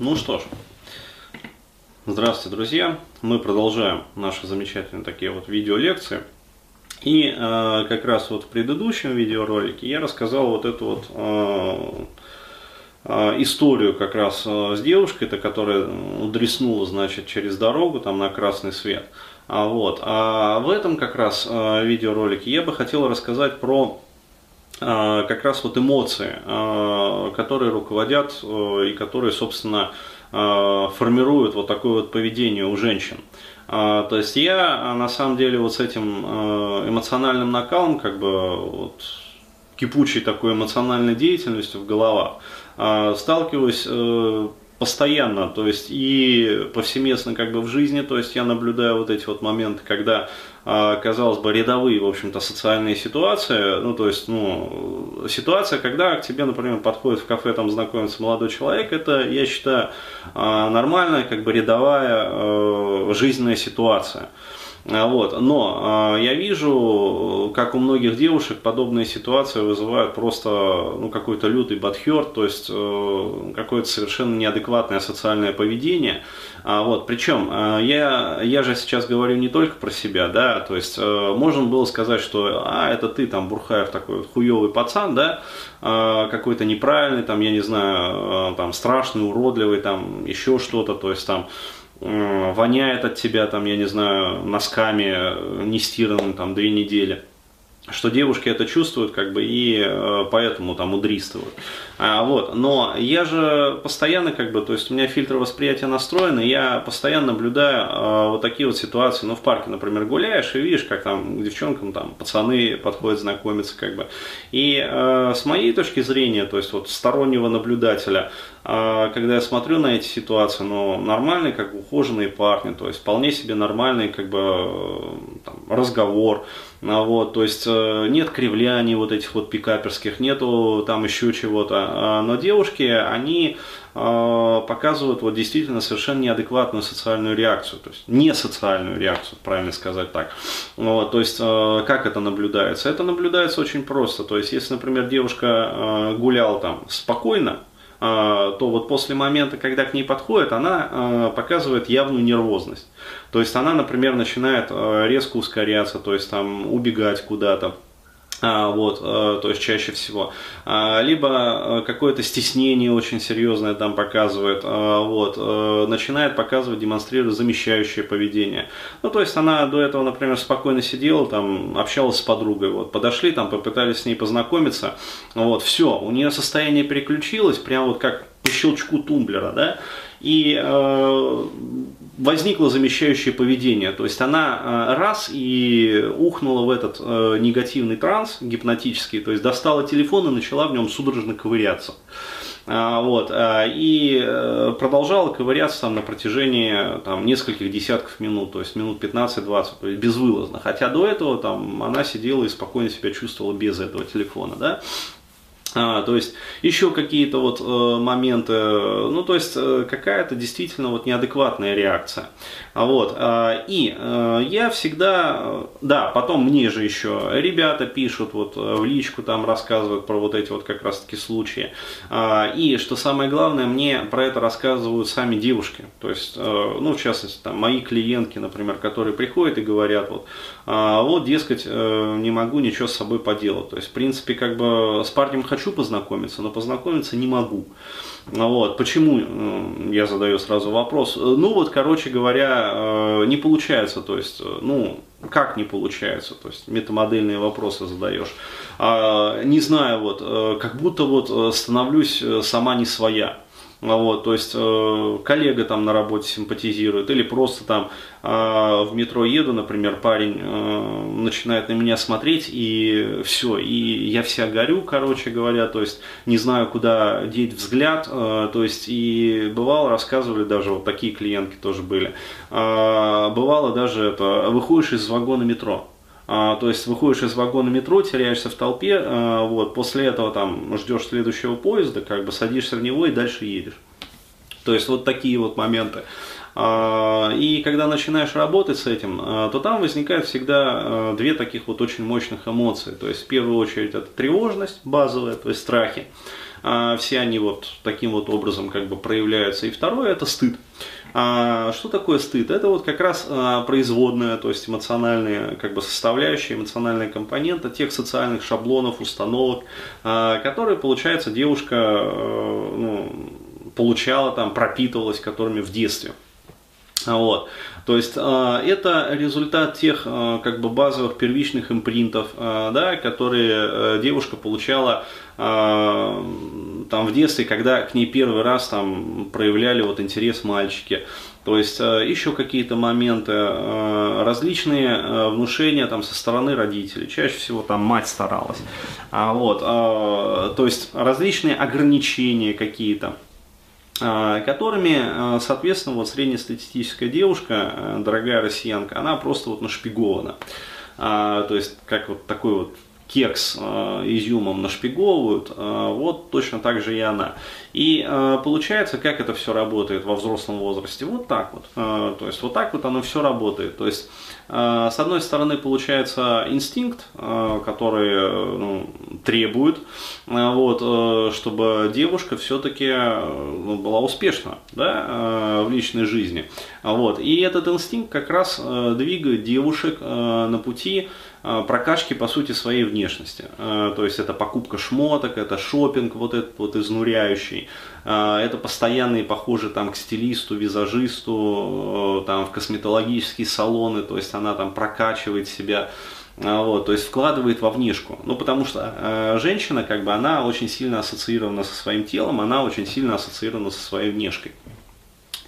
Ну что ж, здравствуйте, друзья. Мы продолжаем наши замечательные такие вот видеолекции. И э, как раз вот в предыдущем видеоролике я рассказал вот эту вот э, э, историю как раз э, с девушкой-то, которая удреснула, значит, через дорогу там на красный свет. А, вот. а в этом как раз э, видеоролике я бы хотел рассказать про как раз вот эмоции, э, которые руководят э, и которые, собственно, Э, формируют вот такое вот поведение у женщин. А, то есть я на самом деле вот с этим э, эмоциональным накалом, как бы вот, кипучей такой эмоциональной деятельностью в головах, э, сталкиваюсь постоянно, то есть и повсеместно как бы в жизни, то есть я наблюдаю вот эти вот моменты, когда, а, казалось бы, рядовые, в общем-то, социальные ситуации, ну, то есть, ну, ситуация, когда к тебе, например, подходит в кафе, там знакомится молодой человек, это, я считаю, а, нормальная, как бы рядовая э, жизненная ситуация. А, вот. Но э, я вижу, как у многих девушек подобные ситуации вызывают просто ну, какой-то лютый бадхер, то есть э, какое-то совершенно неадекватное социальное поведение. А, вот. Причем я, я же сейчас говорю не только про себя, да, то есть э, можно было сказать, что а, это ты там Бурхаев такой вот хуёвый пацан, да, какой-то неправильный, там, я не знаю, э, там страшный, уродливый, там еще что-то, то есть там воняет от тебя, там, я не знаю, носками не стиранным там две недели что девушки это чувствуют, как бы, и э, поэтому там удристывают. А, вот. Но я же постоянно, как бы, то есть у меня фильтр восприятия настроен, и я постоянно наблюдаю э, вот такие вот ситуации. Ну, в парке, например, гуляешь и видишь, как там к девчонкам там пацаны подходят знакомиться, как бы. И э, с моей точки зрения, то есть вот стороннего наблюдателя, э, когда я смотрю на эти ситуации, ну, нормальные, как бы, ухоженные парни, то есть вполне себе нормальный, как бы, э, там, разговор, а вот, то есть э, нет кривляний вот этих вот пикаперских, нету там еще чего-то. А, но девушки, они э, показывают вот действительно совершенно неадекватную социальную реакцию, то есть не социальную реакцию, правильно сказать так. Вот, то есть как это наблюдается? Это наблюдается очень просто. То есть если, например, девушка гуляла там спокойно, то вот после момента, когда к ней подходит, она показывает явную нервозность. То есть она, например, начинает э, резко ускоряться, то есть там убегать куда-то. А, вот, а, то есть чаще всего. А, либо какое-то стеснение очень серьезное там показывает, вот, начинает показывать, демонстрировать замещающее поведение. Ну, то есть она до этого, например, спокойно сидела, там, общалась с подругой, вот, подошли, там, попытались с ней познакомиться, вот, все, у нее состояние переключилось, прям вот как по щелчку тумблера, да, и э, возникло замещающее поведение. То есть она э, раз и ухнула в этот э, негативный транс гипнотический, то есть достала телефон и начала в нем судорожно ковыряться. А, вот, а, и э, продолжала ковыряться там на протяжении там, нескольких десятков минут, то есть минут 15-20, то есть безвылазно. Хотя до этого там, она сидела и спокойно себя чувствовала без этого телефона. Да? А, то есть еще какие-то вот э, моменты, ну то есть э, какая-то действительно вот неадекватная реакция. А вот, э, и э, я всегда, да, потом мне же еще ребята пишут вот э, в личку там рассказывают про вот эти вот как раз таки случаи. Э, и что самое главное, мне про это рассказывают сами девушки. То есть, э, ну в частности там мои клиентки, например, которые приходят и говорят вот, э, вот дескать э, не могу ничего с собой поделать. То есть в принципе как бы с парнем хочу хочу познакомиться, но познакомиться не могу. Вот. Почему, я задаю сразу вопрос. Ну вот, короче говоря, э, не получается, то есть, э, ну, как не получается, то есть метамодельные вопросы задаешь. А, не знаю, вот, э, как будто вот становлюсь сама не своя. Вот, то есть э, коллега там на работе симпатизирует, или просто там э, в метро еду, например, парень э, начинает на меня смотреть, и все, и я вся горю, короче говоря, то есть не знаю, куда деть взгляд, э, то есть и бывало, рассказывали даже, вот такие клиентки тоже были, э, бывало даже это, выходишь из вагона метро, а, то есть выходишь из вагона метро, теряешься в толпе, а, вот, после этого там ждешь следующего поезда, как бы садишься в него и дальше едешь. То есть вот такие вот моменты. А, и когда начинаешь работать с этим, то там возникает всегда две таких вот очень мощных эмоции. То есть в первую очередь это тревожность базовая, то есть страхи. Все они вот таким вот образом как бы проявляются. И второе это стыд. А что такое стыд? Это вот как раз а, производная, то есть эмоциональная как бы составляющая, эмоциональная компонента тех социальных шаблонов, установок, а, которые, получается, девушка а, ну, получала, там, пропитывалась которыми в детстве. Вот. То есть это результат тех как бы базовых первичных импринтов, да, которые девушка получала там в детстве, когда к ней первый раз там проявляли вот интерес мальчики. То есть э, еще какие-то моменты, э, различные э, внушения там со стороны родителей. Чаще всего там мать старалась. А, вот, то есть различные ограничения какие-то которыми, соответственно, вот среднестатистическая девушка, дорогая россиянка, она просто вот нашпигована. То есть, как вот такой вот кекс э, изюмом нашпиговывают, э, вот точно так же и она. И э, получается, как это все работает во взрослом возрасте? Вот так вот. Э, то есть вот так вот оно все работает. То есть э, с одной стороны получается инстинкт, э, который э, ну, требует, э, вот, э, чтобы девушка все-таки э, ну, была успешна да, э, в личной жизни. Вот. И этот инстинкт как раз э, двигает девушек э, на пути прокачки, по сути, своей внешности. Э, то есть это покупка шмоток, это шопинг вот этот вот изнуряющий, э, это постоянные похожи там к стилисту, визажисту, там в косметологические салоны, то есть она там прокачивает себя, вот, то есть вкладывает во внешку. Ну, потому что э, женщина, как бы, она очень сильно ассоциирована со своим телом, она очень сильно ассоциирована со своей внешкой.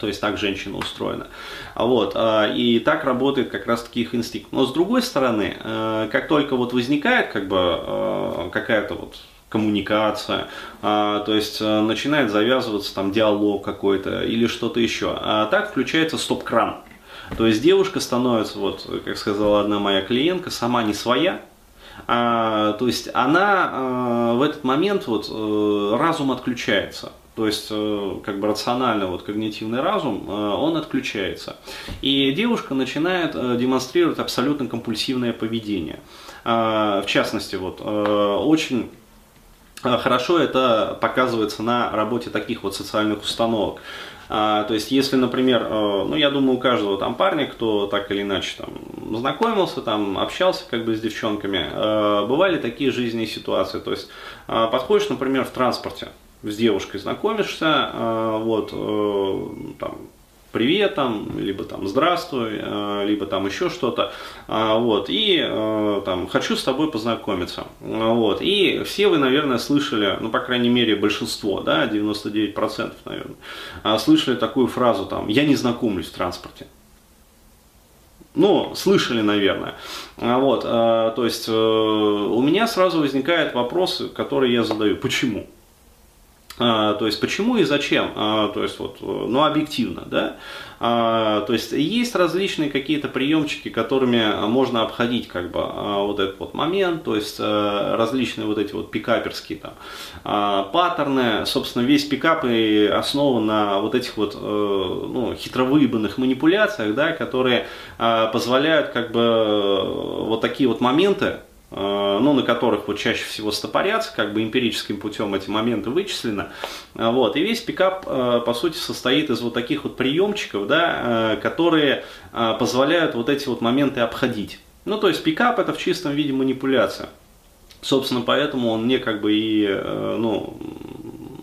То есть так женщина устроена. Вот. А, и так работает как раз таки их инстинкт. Но с другой стороны, э, как только вот возникает как бы э, какая-то вот коммуникация, а, то есть э, начинает завязываться там диалог какой-то или что-то еще, а так включается стоп-кран. То есть девушка становится, вот, как сказала одна моя клиентка, сама не своя, а, то есть она а, в этот момент вот разум отключается. То есть, э, как бы рационально, вот когнитивный разум, э, он отключается. И девушка начинает э, демонстрировать абсолютно компульсивное поведение. В частности, вот, очень хорошо это показывается на работе таких вот социальных установок. А, то есть, если, например, ну, я думаю, у каждого там парня, кто так или иначе там знакомился, там общался как бы с девчонками, бывали такие жизненные ситуации. То есть, подходишь, например, в транспорте, с девушкой знакомишься, э, вот, э, там, привет там, либо там здравствуй, э, либо там еще что-то, вот, и там хочу с тобой познакомиться, вот, и все вы, наверное, слышали, ну, по крайней мере, большинство, да, 99%, наверное, слышали такую фразу там, я не знакомлюсь в транспорте, ну, слышали, наверное. Вот, то есть у меня сразу возникает вопрос, который я задаю. Почему? А, то есть почему и зачем, а, то есть вот, ну объективно, да, а, то есть есть различные какие-то приемчики, которыми можно обходить как бы вот этот вот момент, то есть различные вот эти вот пикаперские там паттерны, собственно весь пикап и основан на вот этих вот ну, хитровыебанных манипуляциях, да, которые позволяют как бы вот такие вот моменты Э, ну, на которых вот чаще всего стопорятся, как бы эмпирическим путем эти моменты вычислены. Э, вот. И весь пикап, э, по сути, состоит из вот таких вот приемчиков, да, которые позволяют вот эти вот моменты обходить. Ну, то есть пикап это в чистом виде манипуляция. Собственно, поэтому он мне как бы и, ну,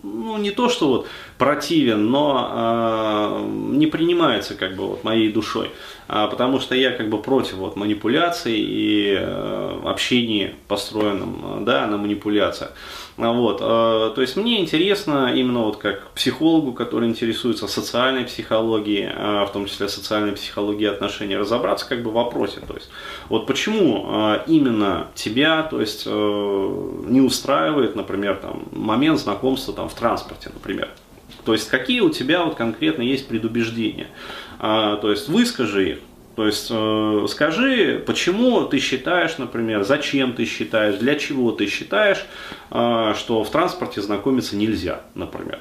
ну, не то, что вот противен, но э, не принимается как бы вот моей душой, а, потому что я как бы против вот манипуляций и э, общения построенном, да, на манипуляциях. Вот, э, то есть мне интересно именно вот как психологу, который интересуется социальной психологией, э, в том числе социальной психологией отношений, разобраться как бы в вопросе, то есть вот почему э, именно тебя, то есть не устраивает, например, там момент знакомства там в транспорте, например. То есть какие у тебя вот конкретно есть предубеждения. А, то есть выскажи их. То есть э, скажи, почему ты считаешь, например, зачем ты считаешь, для чего ты считаешь, э, что в транспорте знакомиться нельзя, например.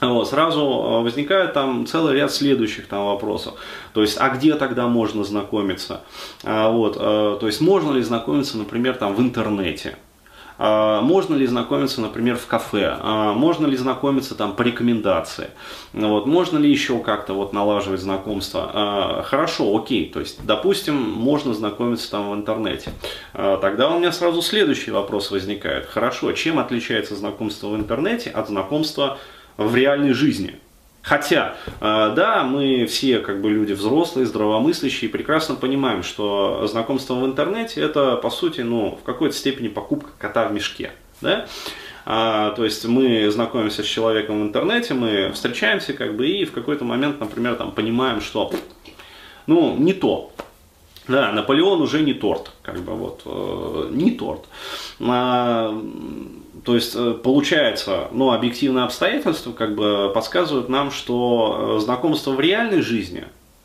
Вот, сразу э, возникает там целый ряд следующих там вопросов. То есть, а где тогда можно знакомиться? А, вот, э, то есть, можно ли знакомиться, например, там в интернете? А, можно ли знакомиться, например, в кафе? А, можно ли знакомиться там по рекомендации? Вот. Можно ли еще как-то вот налаживать знакомство? А, хорошо, окей. То есть, допустим, можно знакомиться там в интернете. Тогда у меня сразу следующий вопрос возникает. Хорошо, чем отличается знакомство в интернете от знакомства в реальной жизни? Хотя, да, мы все как бы люди взрослые, здравомыслящие, прекрасно понимаем, что знакомство в интернете это, по сути, ну, в какой-то степени покупка кота в мешке. Да? А, то есть мы знакомимся с человеком в интернете, мы встречаемся как бы и в какой-то момент, например, там понимаем, что ну, не то. Да, Наполеон уже не торт, как бы вот, э, не торт. А, то есть э, получается, ну, объективные обстоятельства как бы подсказывают нам, что э, знакомство в реальной жизни,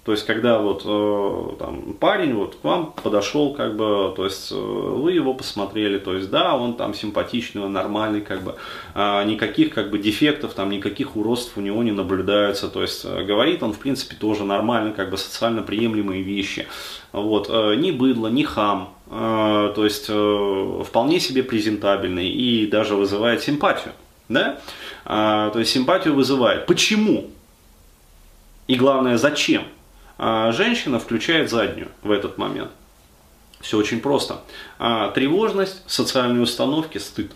то есть когда вот э, там, парень вот к вам подошел, как бы, то есть вы его посмотрели, то есть да, он там симпатичный, он нормальный, как бы, а никаких как бы дефектов, там никаких уродств у него не наблюдается, то есть говорит он в принципе тоже нормально, как бы социально приемлемые вещи, вот, ни быдло, ни хам, Э, то есть э, вполне себе презентабельный и даже вызывает симпатию. Да? А, то есть симпатию вызывает. Почему? И главное, зачем? А, женщина включает заднюю в этот момент. Все очень просто. А, тревожность, социальные установки, стыд.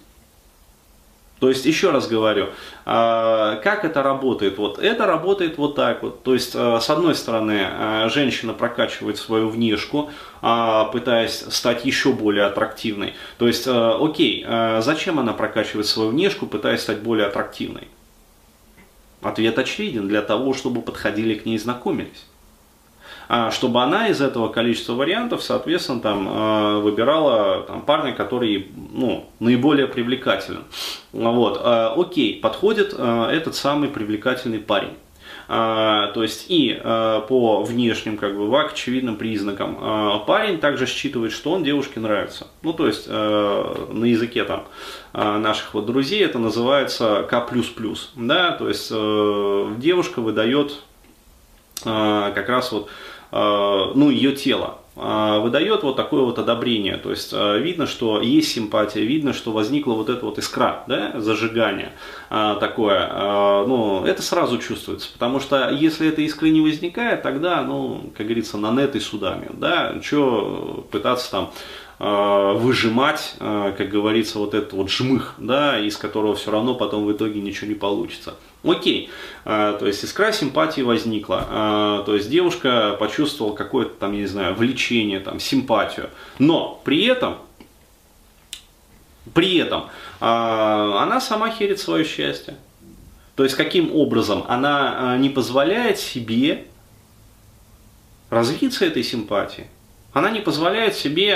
То есть, еще раз говорю, а, как это работает? Вот это работает вот так вот. То есть, а, с одной стороны, женщина прокачивает свою внешку, пытаясь стать еще более аттрактивной. То есть, окей, зачем она прокачивает свою внешку, пытаясь стать более аттрактивной? Ответ очевиден, для того, чтобы подходили к ней и знакомились. А, чтобы она из этого количества вариантов, соответственно, там, а, выбирала там, парня, который ну, наиболее привлекателен. Вот. А, окей, подходит этот самый привлекательный парень. то есть и по внешним, как бы, очевидным признакам парень также считывает, что он девушке нравится. Ну, то есть на языке там наших вот друзей это называется К++. Да, то есть девушка выдает как раз вот ну, ее тело э, выдает вот такое вот одобрение. То есть э, видно, что есть симпатия, видно, что возникла вот эта вот искра, да, зажигание такое. Ну, это сразу чувствуется, потому что если этой искры не возникает, тогда, ну, как говорится, на нет и судами, да, что пытаться там выжимать, как говорится, вот этот вот жмых, да, из которого все равно потом в итоге ничего не получится. Окей, а, то есть искра симпатии возникла, то есть девушка почувствовала какое-то там, я не знаю, влечение, там, симпатию, но при этом, при этом она сама херит свое счастье. То есть каким образом она не позволяет себе развиться этой симпатии. Она не позволяет себе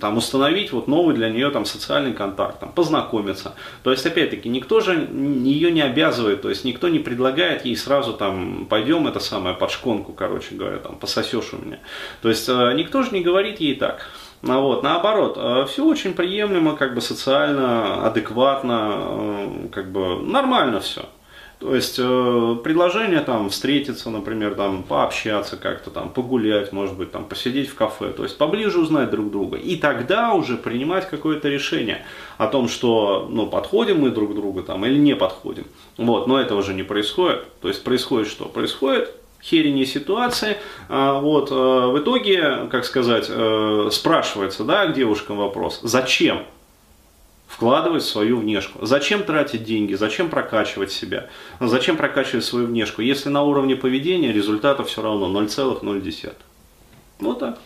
там, установить вот новый для нее там, социальный контакт, там, познакомиться. То есть, опять-таки, никто же ее не обязывает, то есть никто не предлагает ей сразу там, пойдем это самое под шконку, короче говоря, там, пососешь у меня. То есть, э, никто же не говорит ей так. Ну, вот, наоборот, э, все очень приемлемо, как бы социально, адекватно, э, как бы нормально все. То есть э, предложение там встретиться, например, там пообщаться как-то там, погулять, может быть, там посидеть в кафе, то есть поближе узнать друг друга. И тогда уже принимать какое-то решение о том, что ну, подходим мы друг другу там или не подходим. Вот, но этого же не происходит. То есть происходит что? Происходит херение ситуации. А, вот, э, в итоге, как сказать, э, спрашивается, да, к девушкам вопрос, зачем вкладывать в свою внешку. Зачем тратить деньги, зачем прокачивать себя, зачем прокачивать свою внешку, если на уровне поведения результата все равно 0,0. Вот так.